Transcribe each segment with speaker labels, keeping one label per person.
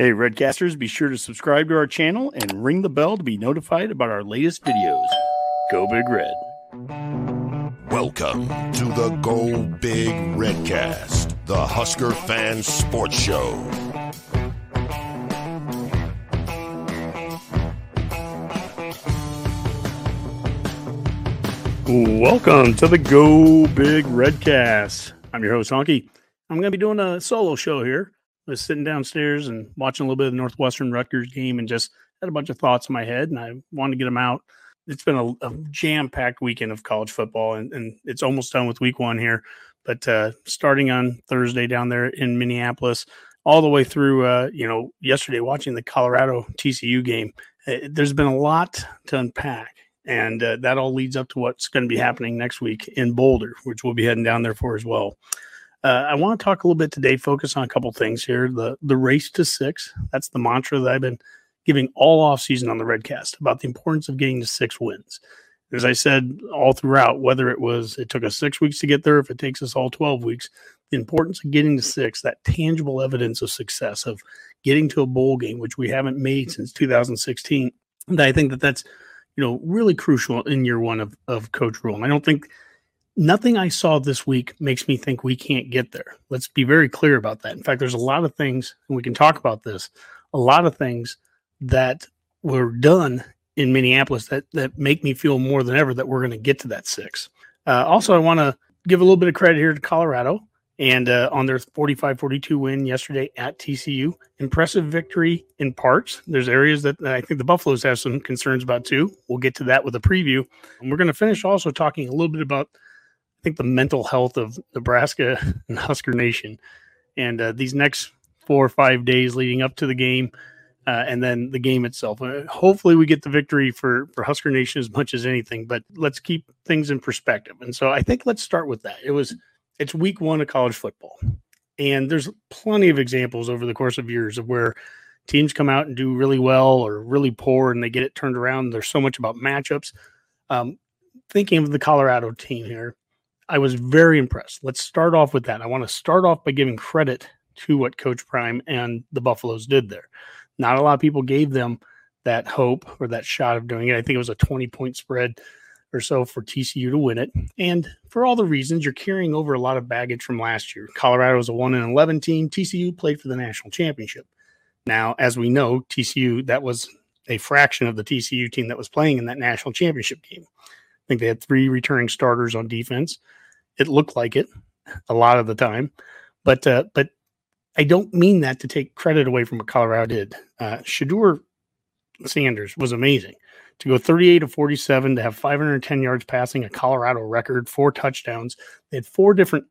Speaker 1: Hey, Redcasters, be sure to subscribe to our channel and ring the bell to be notified about our latest videos. Go Big Red.
Speaker 2: Welcome to the Go Big Redcast, the Husker Fan Sports Show.
Speaker 1: Welcome to the Go Big Redcast. I'm your host, Honke. I'm going to be doing a solo show here was sitting downstairs and watching a little bit of the Northwestern Rutgers game and just had a bunch of thoughts in my head and I wanted to get them out. It's been a, a jam packed weekend of college football and, and, it's almost done with week one here. But uh, starting on Thursday down there in Minneapolis, all the way through, uh, you know, yesterday watching the Colorado TCU game, it, uh, there's been a lot to unpack. And uh, that all leads up to what's going to be happening next week in Boulder, which we'll be heading down there for as well. Uh, I want to talk a little bit today, focus on a couple things here. The the race to six. That's the mantra that I've been giving all off season on the Redcast about the importance of getting to six wins. As I said all throughout, whether it was it took us six weeks to get there, if it takes us all 12 weeks, the importance of getting to six, that tangible evidence of success of getting to a bowl game, which we haven't made since 2016. And I think that that's, you know, really crucial in year one of, of Coach Rhule. And I don't think nothing I saw this week makes me think we can't get there. Let's be very clear about that. In fact, there's a lot of things, and we can talk about this, a lot of things that were done in Minneapolis that that make me feel more than ever that we're going to get to that six. Uh, also, I want to give a little bit of credit here to Colorado and uh, on their 45-42 win yesterday at TCU. Impressive victory in parts. There's areas that I think the Buffaloes have some concerns about too. We'll get to that with a preview. And we're going to finish also talking a little bit about I think the mental health of Nebraska and Husker Nation. And uh, these next four or five days leading up to the game, uh, and then the game itself. Uh, hopefully, we get the victory for for Husker Nation as much as anything. But let's keep things in perspective. And so I think let's start with that. It was it's week one of college football, and there's plenty of examples over the course of years of where teams come out and do really well or really poor, and they get it turned around. There's so much about matchups. Um, thinking of the Colorado team here, I was very impressed. Let's start off with that. I want to start off by giving credit to what Coach Prime and the Buffaloes did there. Not a lot of people gave them that hope or that shot of doing it. I think it was a 20 point spread or so for TCU to win it. And for all the reasons, you're carrying over a lot of baggage from last year. Colorado was a 1 and 11 team. TCU played for the national championship. Now, as we know, TCU, that was a fraction of the TCU team that was playing in that national championship game. I think they had three returning starters on defense. It looked like it a lot of the time, but uh, but I don't mean that to take credit away from what Colorado did. Uh, Shedeur Sanders was amazing to go 38 to 47 to have 510 yards passing, a Colorado record, four touchdowns. They had four different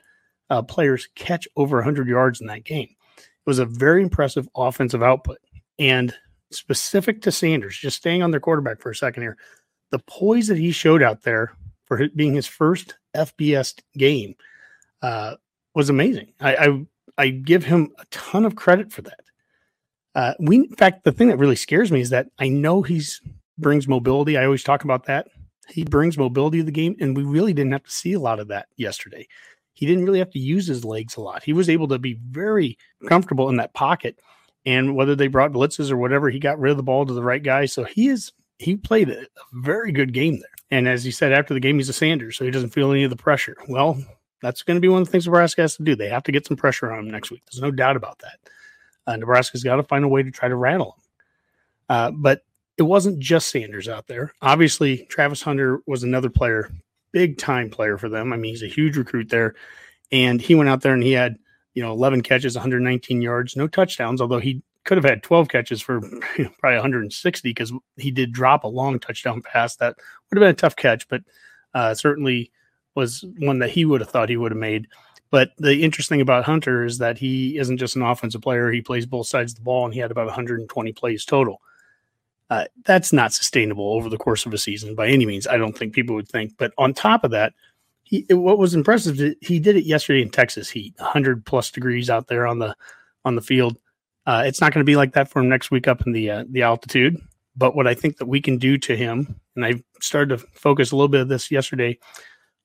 Speaker 1: uh, players catch over 100 yards in that game. It was a very impressive offensive output. And specific to Sanders, just staying on their quarterback for a second here, the poise that he showed out there for being his first FBS game uh, was amazing. I, I, I give him a ton of credit for that. Uh, we, in fact, the thing that really scares me is that I know he's brings mobility. I always talk about that. He brings mobility to the game, and we really didn't have to see a lot of that yesterday. He didn't really have to use his legs a lot. He was able to be very comfortable in that pocket. And whether they brought blitzes or whatever, he got rid of the ball to the right guy. So he is he played a, very good game there. And as he said after the game, he's a Sanders, so he doesn't feel any of the pressure. Well, that's going to be one of the things Nebraska has to do. They have to get some pressure on him next week. There's no doubt about that. Uh, Nebraska's got to find a way to try to rattle him. Uh, but it wasn't just Sanders out there. Obviously, Travis Hunter was another player, big time player for them. I mean, he's a huge recruit there. And he went out there and he had, you know, 11 catches, 119 yards, no touchdowns, although he could have had 12 catches for probably 160 because he did drop a long touchdown pass that would have been a tough catch, but uh, certainly was one that he would have thought he would have made. But the interesting about Hunter is that he isn't just an offensive player; he plays both sides of the ball, and he had about 120 plays total. Uh, that's not sustainable over the course of a season by any means. I don't think people would think. But on top of that, he what was impressive he did it yesterday in Texas heat, 100 plus degrees out there on the on the field. Uh, it's not going to be like that for him next week up in the uh, the altitude. But what I think that we can do to him, and I started to focus a little bit of this yesterday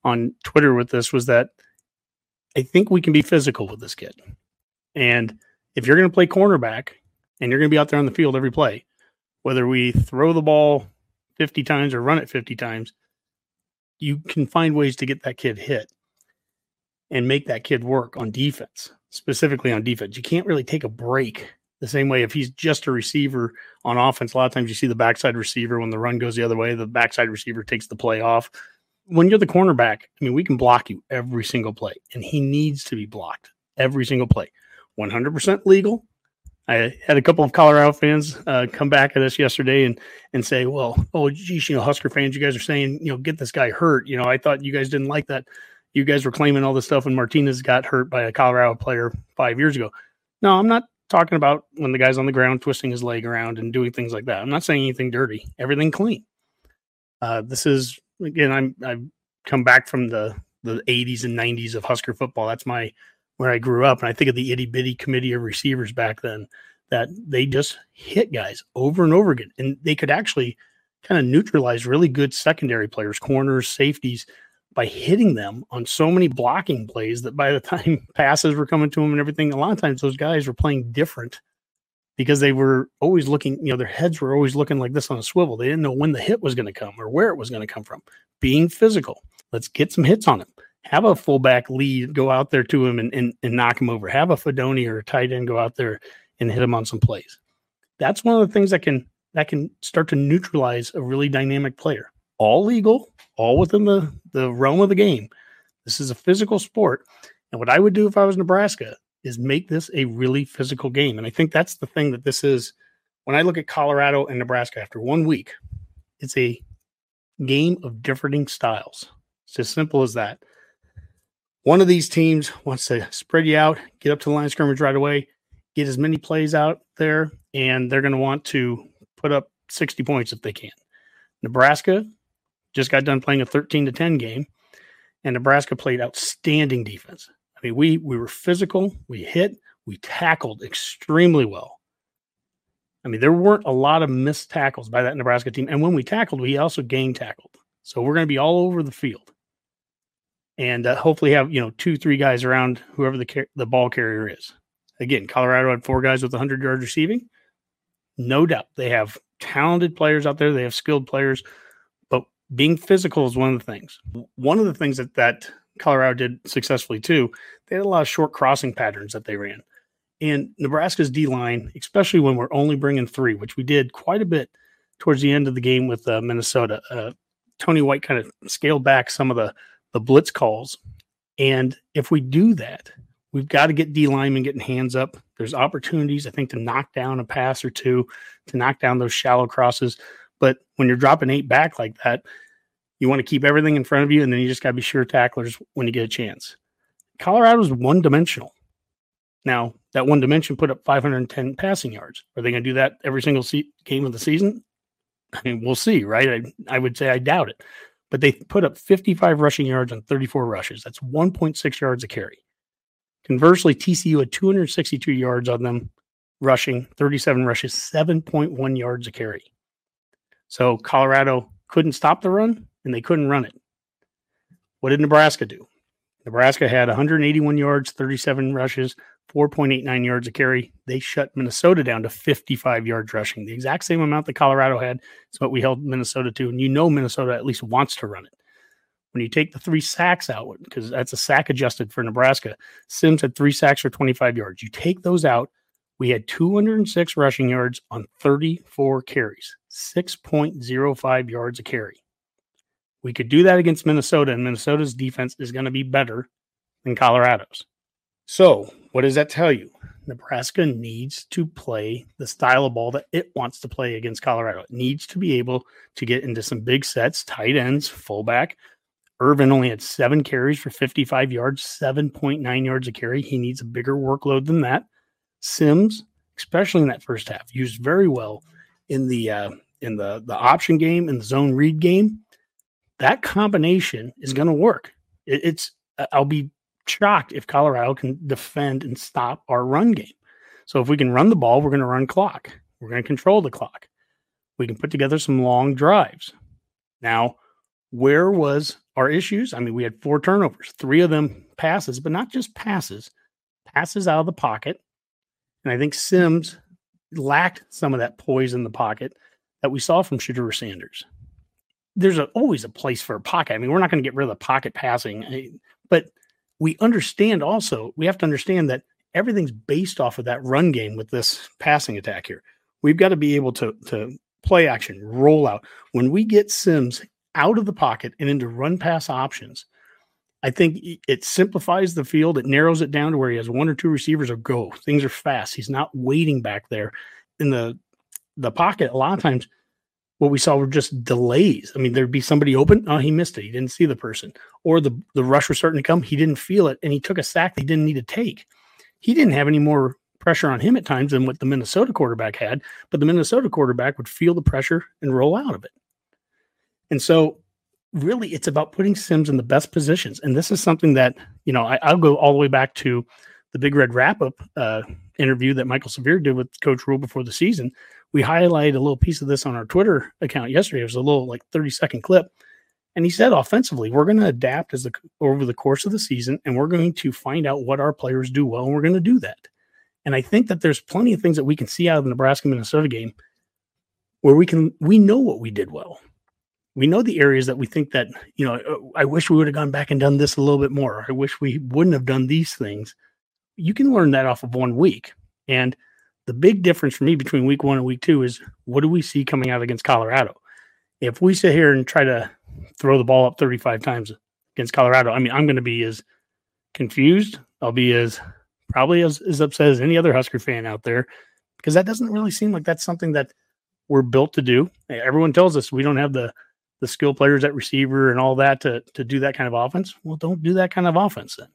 Speaker 1: on Twitter with this, was that I think we can be physical with this kid. And if you're going to play cornerback, and you're going to be out there on the field every play, whether we throw the ball 50 times or run it 50 times, you can find ways to get that kid hit and make that kid work on defense, specifically on defense. You can't really take a break the same way if he's just a receiver on offense. A lot of times you see the backside receiver when the run goes the other way, the backside receiver takes the play off. When you're the cornerback, I mean, we can block you every single play, and he needs to be blocked every single play. 100% legal, I had a couple of Colorado fans uh, come back at us yesterday and and say, "Well, oh, geez, you know, Husker fans, you guys are saying, you know, get this guy hurt. You know, I thought you guys didn't like that. You guys were claiming all this stuff when Martinez got hurt by a Colorado player five years ago. No, I'm not talking about when the guy's on the ground twisting his leg around and doing things like that. I'm not saying anything dirty. Everything clean. Uh, this is again, I'm I've come back from the the 80s and 90s of Husker football. That's my where I grew up. And I think of the itty bitty committee of receivers back then that they just hit guys over and over again. And they could actually kind of neutralize really good secondary players, corners, safeties by hitting them on so many blocking plays that by the time passes were coming to them and everything, a lot of times those guys were playing different because they were always looking, you know, their heads were always looking like this on a swivel. They didn't know when the hit was going to come or where it was going to come from. Being physical. Let's get some hits on him have a fullback lead go out there to him and, and, and knock him over. Have a Fidone or a tight end go out there and hit him on some plays. That's one of the things that can that can start to neutralize a really dynamic player. All legal, all within the, the realm of the game. This is a physical sport. And what I would do if I was Nebraska is make this a really physical game. And I think that's the thing that this is. When I look at Colorado and Nebraska after one week, it's a game of differing styles. It's as simple as that. One of these teams wants to spread you out, get up to the line scrimmage right away, get as many plays out there, and they're going to want to put up 60 points if they can. Nebraska just got done playing a 13 to 10 game, and Nebraska played outstanding defense. I mean, we we were physical, we hit, we tackled extremely well. I mean, there weren't a lot of missed tackles by that Nebraska team, and when we tackled, we also gang tackled. So we're going to be all over the field and uh, hopefully have you know two three guys around whoever the car- the ball carrier is. Again, Colorado had four guys with 100 yards receiving. No doubt they have talented players out there. They have skilled players, being physical is one of the things. One of the things that that Colorado did successfully too. They had a lot of short crossing patterns that they ran, and Nebraska's D line, especially when we're only bringing three, which we did quite a bit towards the end of the game with uh, Minnesota. Uh, Tony White kind of scaled back some of the the blitz calls. And if we do that, we've got to get D linemen getting hands up. There's opportunities, I think, to knock down a pass or two, to knock down those shallow crosses. But when you're dropping eight back like that, you want to keep everything in front of you, and then you just got to be sure tacklers when you get a chance. Colorado's one dimensional. Now, that one dimension put up 510 passing yards. Are they going to do that every single se- game of the season? I mean, we'll see, right? I, I would say I doubt it but they put up 55 rushing yards on 34 rushes. That's 1.6 yards a carry. Conversely, TCU had 262 yards on them rushing, 37 rushes, 7.1 yards a carry. So Colorado couldn't stop the run and they couldn't run it. What did Nebraska do? Nebraska had 181 yards, 37 rushes, 4.89 yards a carry. They shut Minnesota down to 55 yards rushing, the exact same amount that Colorado had. Is what we held Minnesota to. And you know, Minnesota at least wants to run it. When you take the three sacks out, because that's a sack adjusted for Nebraska, Sims had three sacks for 25 yards. You take those out, we had 206 rushing yards on 34 carries, 6.05 yards a carry. We could do that against Minnesota, and Minnesota's defense is going to be better than Colorado's. So, what does that tell you? Nebraska needs to play the style of ball that it wants to play against Colorado. It needs to be able to get into some big sets, tight ends, fullback. Ervin only had seven carries for 55 yards, 7.9 yards a carry. He needs a bigger workload than that. Sims, especially in that first half, used very well in the uh, in the the option game and the zone read game. That combination is going to work. It, it's I'll be shocked if Colorado can defend and stop our run game. So if we can run the ball, we're going to run clock. We're going to control the clock. We can put together some long drives. Now, where was our issues? I mean, we had four turnovers, three of them passes, but not just passes, passes out of the pocket. And I think Sims lacked some of that poise in the pocket that we saw from Shedeur Sanders. There's a, always a place for a pocket. I mean, we're not going to get rid of the pocket passing, eh, but we understand also, we have to understand that everything's based off of that run game with this passing attack here. We've got to be able to, to play action, roll out. When we get Sims out of the pocket and into run pass options, I think it simplifies the field. It narrows it down to where he has one or two receivers or go. Things are fast. He's not waiting back there in the the pocket. A lot of times, what we saw were just delays. I mean, there'd be somebody open. Oh, he missed it. He didn't see the person, or the the rush was starting to come. He didn't feel it, and he took a sack he didn't need to take. He didn't have any more pressure on him at times than what the Minnesota quarterback had, but the Minnesota quarterback would feel the pressure and roll out of it. And so really it's about putting Sims in the best positions. And this is something that, you know, I, will go all the way back to the Big Red wrap up uh, interview that Mike'l Severe did with Coach Rhule before the season. We highlighted a little piece of this on our Twitter account yesterday. It was a little like 30 second clip. And he said offensively, we're going to adapt as the over the course of the season and we're going to find out what our players do well and we're going to do that. And I think that there's plenty of things that we can see out of the Nebraska Minnesota game where we can we know what we did well we know the areas that we think that you know uh, i wish we would have gone back and done this a little bit more. I wish we wouldn't have done these things. You can learn that off of one week. And the big difference for me between week one and week two is what do we see coming out against colorado? If we sit here and try to throw the ball up 35 times against colorado i mean i'm going to be as confused. I'll be as probably as, as upset as any other husker fan out there because that doesn't really seem like that's something that we're built to do. Everyone tells us we don't have the the skill players at receiver and all that to to do that kind of offense. Well, don't do that kind of offense then.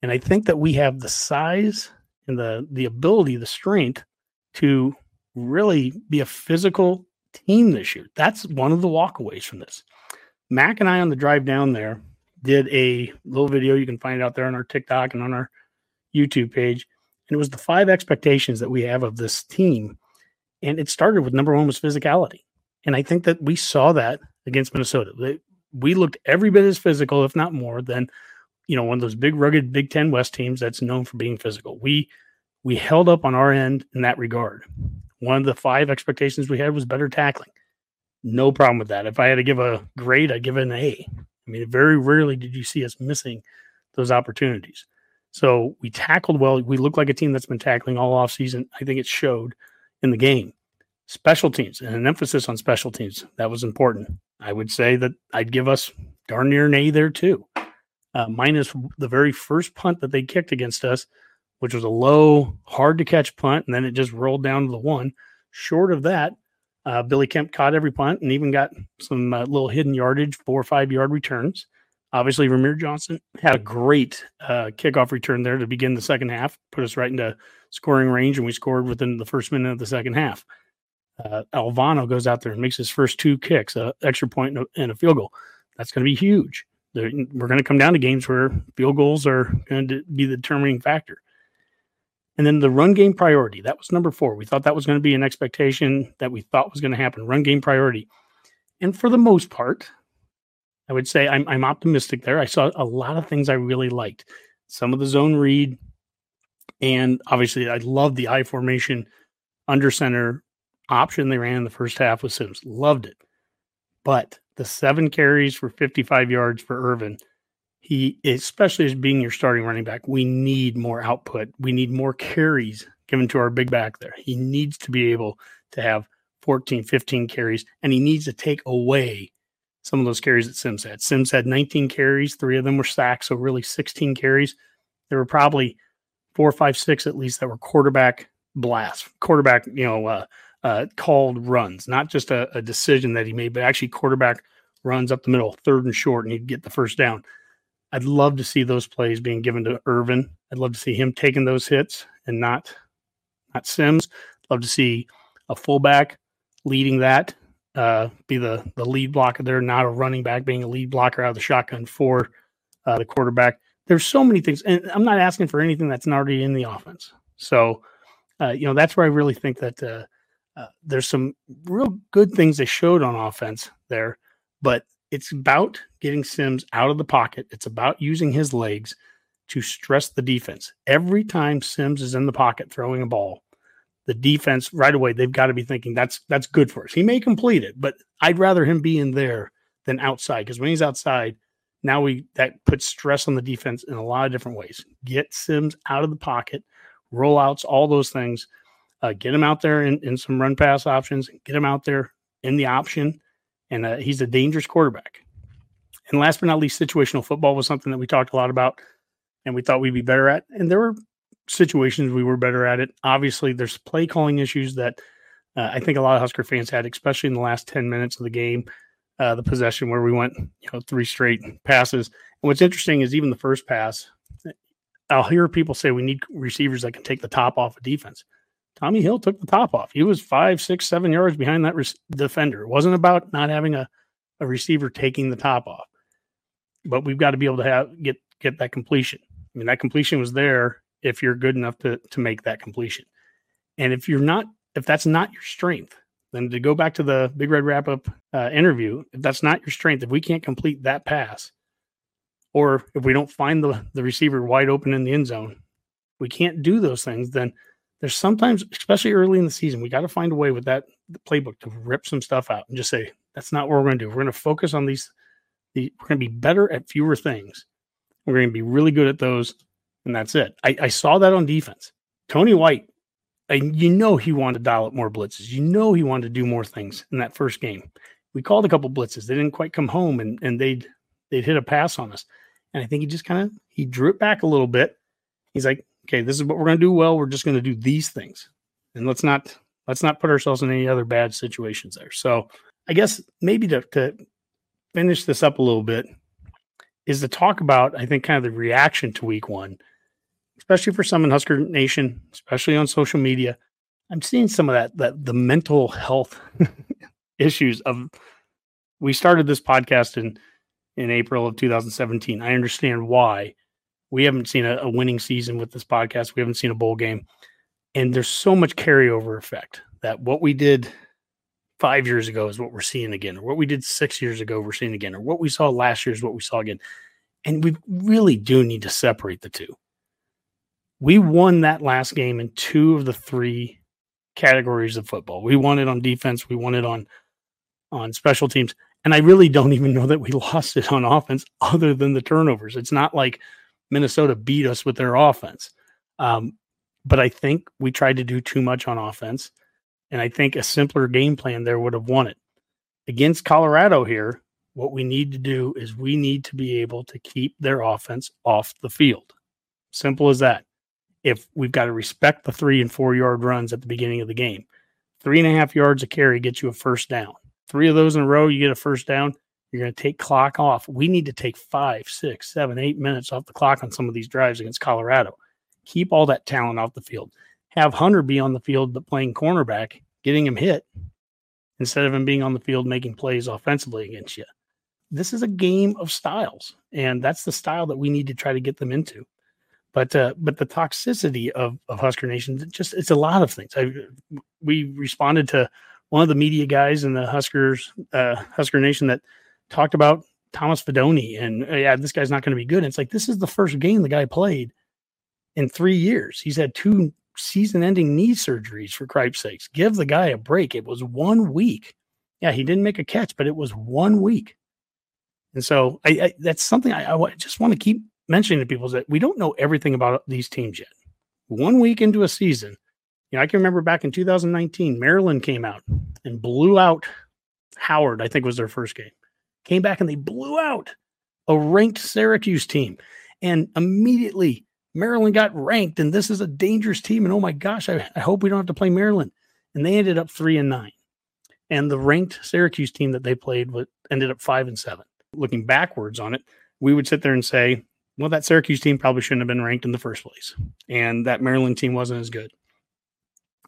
Speaker 1: And I think that we have the size and the the ability, the strength to really be a physical team this year. That's one of the walkaways from this. Mac and I on the drive down there did a little video. You can find out there on our TikTok and on our YouTube page. And it was the five expectations that we have of this team. And it started with number one was physicality. And I think that we saw that against Minnesota. We looked every bit as physical, if not more, than you know one of those big, rugged Big Ten West teams that's known for being physical. We we held up on our end in that regard. One of the five expectations we had was better tackling. No problem with that. If I had to give a grade, I'd give it an A. I mean, very rarely did you see us missing those opportunities. So we tackled well. We look like a team that's been tackling all off season. I think it showed in the game special teams and an emphasis on special teams. That was important. I would say that I'd give us darn near an A there too. Uh, minus the very first punt that they kicked against us, which was a low, hard to catch punt, and then it just rolled down to the one. Short of that, uh, Billy Kemp caught every punt and even got some uh, little hidden yardage, four or five yard returns. Obviously, Ramir Johnson had a great uh, kickoff return there to begin the second half, put us right into scoring range, and we scored within the first minute of the second half uh, Alvano goes out there and makes his first two kicks, a extra point and a, a field goal. That's going to be huge. They're, we're going to come down to games where field goals are going to be the determining factor. And then the run game priority. That was number four. We thought that was going to be an expectation that we thought was going to happen. Run game priority. And for the most part, I would say I'm, I'm optimistic there. I saw a lot of things I really liked. Some of the zone read, and obviously I love the I formation under center option they ran in the first half with Sims. Loved it. But the seven carries for 55 yards for Ervin, he, especially as being your starting running back, we need more output. We need more carries given to our big back there. He needs to be able to have 14, 15 carries, and he needs to take away some of those carries that Sims had. Sims had 19 carries, three of them were sacks, so really 16 carries. There were probably four, five, six at least that were quarterback blasts, quarterback, you know, uh, uh, called runs, not just a, a, decision that he made, but actually quarterback runs up the middle, third and short, and he'd get the first down. I'd love to see those plays being given to Ervin. I'd love to see him taking those hits and not not Sims. Love to see a fullback leading that, uh, be the the lead blocker there, not a running back being a lead blocker out of the shotgun for uh, the quarterback. There's so many things, and I'm not asking for anything that's not already in the offense. So, uh, you know, that's where I really think that uh, there's some real good things they showed on offense there, but it's about getting Sims out of the pocket. It's about using his legs to stress the defense. Every time Sims is in the pocket throwing a ball, the defense right away, they've got to be thinking that's that's good for us. He may complete it, but I'd rather him be in there than outside because when he's outside, now we that puts stress on the defense in a lot of different ways. Get Sims out of the pocket, rollouts, all those things. Uh, get him out there in, in some run pass options. Get him out there in the option, and uh, he's a dangerous quarterback. And last but not least, situational football was something that we talked a lot about, and we thought we'd be better at. And there were situations we were better at it. Obviously, there's play calling issues that uh, I think a lot of Husker fans had, especially in the last 10 minutes of the game, uh, the possession where we went, you know, three straight passes. And what's interesting is even the first pass, I'll hear people say we need receivers that can take the top off of defense. Tommi Hill took the top off. He was five, six, seven yards behind that res- defender. It wasn't about not having a, a receiver taking the top off, but we've got to be able to have get get that completion. I mean, that completion was there if you're good enough to to make that completion. And if you're not, if that's not your strength, then to go back to the Big Red wrap up uh, interview, if that's not your strength, if we can't complete that pass, or if we don't find the the receiver wide open in the end zone, we can't do those things. Then there's sometimes, especially early in the season, we got to find a way with that playbook to rip some stuff out and just say that's not what we're going to do. We're going to focus on these. The, we're going to be better at fewer things. We're going to be really good at those and that's it. I, I saw that on defense. Tony White, I, you know, he wanted to dial up more blitzes. You know, he wanted to do more things in that first game. We called a couple blitzes. They didn't quite come home, and and they'd they'd hit a pass on us. And I think he just kind of he drew it back a little bit. He's like, okay, this is what we're going to do well. We're just going to do these things, and let's not let's not put ourselves in any other bad situations there. So I guess maybe to to finish this up a little bit is to talk about I think kind of the reaction to week one especially for some in Husker Nation, especially on social media. I'm seeing some of that that the mental health issues of we started this podcast in in April of 2017. I understand why. We haven't seen a, a winning season with this podcast. We haven't seen a bowl game. And there's so much carryover effect that what we did five years ago is what we're seeing again, or what we did six years ago, we're seeing again, or what we saw last year is what we saw again. And we really do need to separate the two we won that last game in two of the three categories of football. We won it on defense, we won it on on special teams, and I really don't even know that we lost it on offense other than the turnovers. It's not like Minnesota beat us with their offense. Um, but I think we tried to do too much on offense, and I think a simpler game plan there would have won it. Against Colorado here, what we need to do is we need to be able to keep their offense off the field. Simple as that if we've got to respect the three and four yard runs at the beginning of the game. Three and a half yards of carry gets you a first down. Three of those in a row, you get a first down. You're going to take clock off. We need to take five, six, seven, eight minutes off the clock on some of these drives against Colorado. Keep all that talent off the field. Have Hunter be on the field, but playing cornerback, getting him hit instead of him being on the field making plays offensively against you. This is a game of styles, and that's the style that we need to try to get them into but uh, but the toxicity of, of Husker Nation, just it's a lot of things. I, we responded to one of the media guys in the Huskers uh, Husker Nation that talked about Thomas Fidone and uh, yeah, this guy's not going to be good. And it's like this is the first game the guy played in three years. He's had two season-ending knee surgeries for Cripe's sakes. Give the guy a break. It was one week. Yeah, he didn't make a catch, but it was one week. And so I, I that's something I, I just want to keep mentioning to people is that we don't know everything about these teams yet. One week into a season, you know, I can remember back in 2019, Maryland came out and blew out Howard, I think was their first game. Came back and they blew out a ranked Syracuse team. And immediately Maryland got ranked, and this is a dangerous team. And oh my gosh, I, I hope we don't have to play Maryland. And they ended up three and nine. And the ranked Syracuse team that they played ended up five and seven. Looking backwards on it, we would sit there and say, well, that Syracuse team probably shouldn't have been ranked in the first place. And that Maryland team wasn't as good.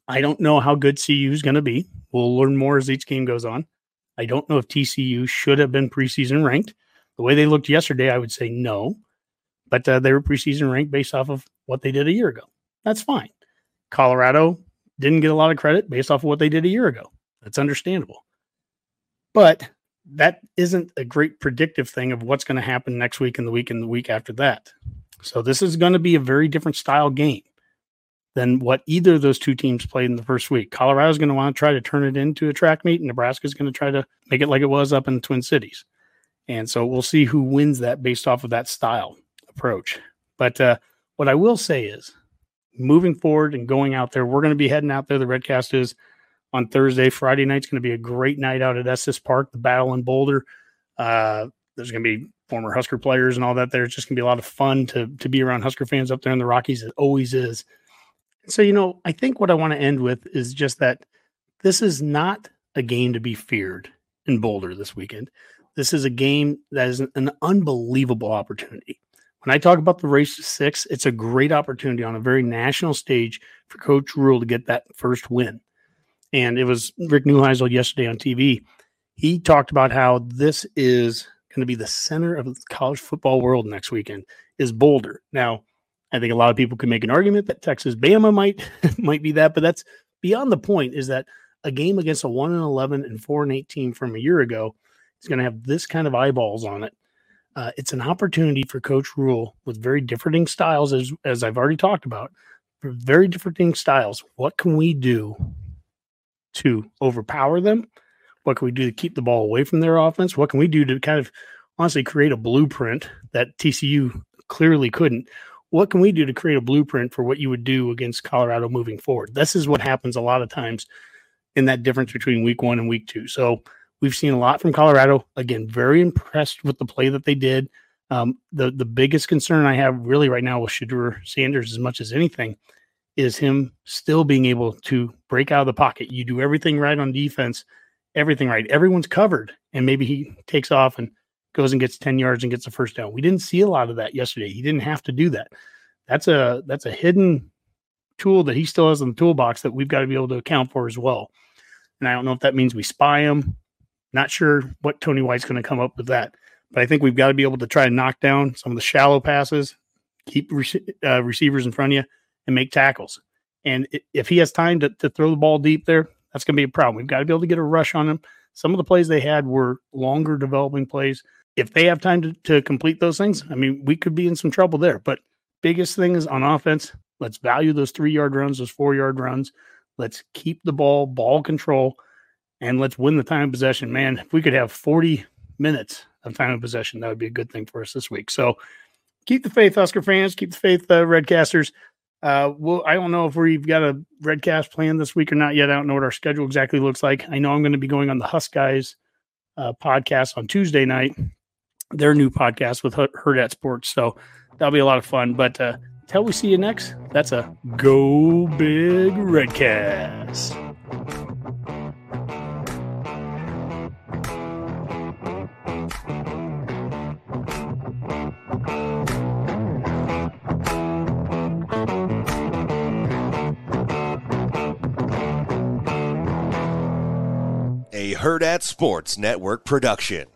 Speaker 1: I don't know how good CU is going to be. We'll learn more as each game goes on. I don't know if TCU should have been preseason ranked. The way they looked yesterday, I would say no. But uh, they were preseason ranked based off of what they did a year ago. That's fine. Colorado didn't get a lot of credit based off of what they did a year ago. That's understandable. But that isn't a great predictive thing of what's going to happen next week and the week and the week after that. So this is going to be a very different style game. Than what either of those two teams played in the first week. Colorado's going to want to try to turn it into a track meet, and Nebraska's going to try to make it like it was up in the Twin Cities. And so we'll see who wins that based off of that style approach. But uh, what I will say is, moving forward and going out there, we're going to be heading out there. The Redcast is on Thursday. Friday night's going to be a great night out at Estes Park, the battle in Boulder. Uh, there's going to be former Husker players and all that there. It's just going to be a lot of fun to, to be around Husker fans up there in the Rockies. It always is. So, you know, I think what I want to end with is just that this is not a game to be feared in Boulder this weekend. This is a game that is an unbelievable opportunity. When I talk about the race to six, it's a great opportunity on a very national stage for Coach Rhule to get that first win. And it was Rick Neuheisel yesterday on TV. He talked about how this is going to be the center of the college football world next weekend is Boulder. Now, I think a lot of people can make an argument that Texas Bama might might be that, but that's beyond the point. Is that a game against a one and eleven and four and eight team from a year ago is going to have this kind of eyeballs on it. Uh, it's an opportunity for Coach Rhule with very differing styles, as as I've already talked about, very differing styles. What can we do to overpower them? What can we do to keep the ball away from their offense? What can we do to kind of honestly create a blueprint that TCU clearly couldn't? What can we do to create a blueprint for what you would do against Colorado moving forward? This is what happens a lot of times in that difference between week one and week two. So we've seen a lot from Colorado. Again, very impressed with the play that they did. Um, the the biggest concern I have really right now with Shedeur Sanders, as much as anything, is him still being able to break out of the pocket. You do everything right on defense, everything right. Everyone's covered, and maybe he takes off and goes and gets 10 yards and gets a first down. We didn't see a lot of that yesterday. He didn't have to do that. That's a that's a hidden tool that he still has in the toolbox that we've got to be able to account for as well. And I don't know if that means we spy him. Not sure what Tony White's going to come up with that. But I think we've got to be able to try to knock down some of the shallow passes, keep uh, receivers in front of you, and make tackles. And if he has time to, to throw the ball deep there, that's going to be a problem. We've got to be able to get a rush on him. Some of the plays they had were longer developing plays if they have time to, to complete those things, I mean, we could be in some trouble there. But biggest thing is on offense, let's value those three yard runs, those four yard runs. Let's keep the ball, ball control, and let's win the time of possession. Man, if we could have 40 minutes of time of possession, that would be a good thing for us this week. So keep the faith, Husker fans. Keep the faith, uh, Redcasters. Uh, well, I don't know if we've got a Redcast plan this week or not yet. I don't know what our schedule exactly looks like. I know I'm going to be going on the Husk Guys uh, podcast on Tuesday night their new podcast with Hurrdat Sports. So that'll be a lot of fun. But uh, until we see you next, that's a Go Big Redcast.
Speaker 2: A at Sports Network production.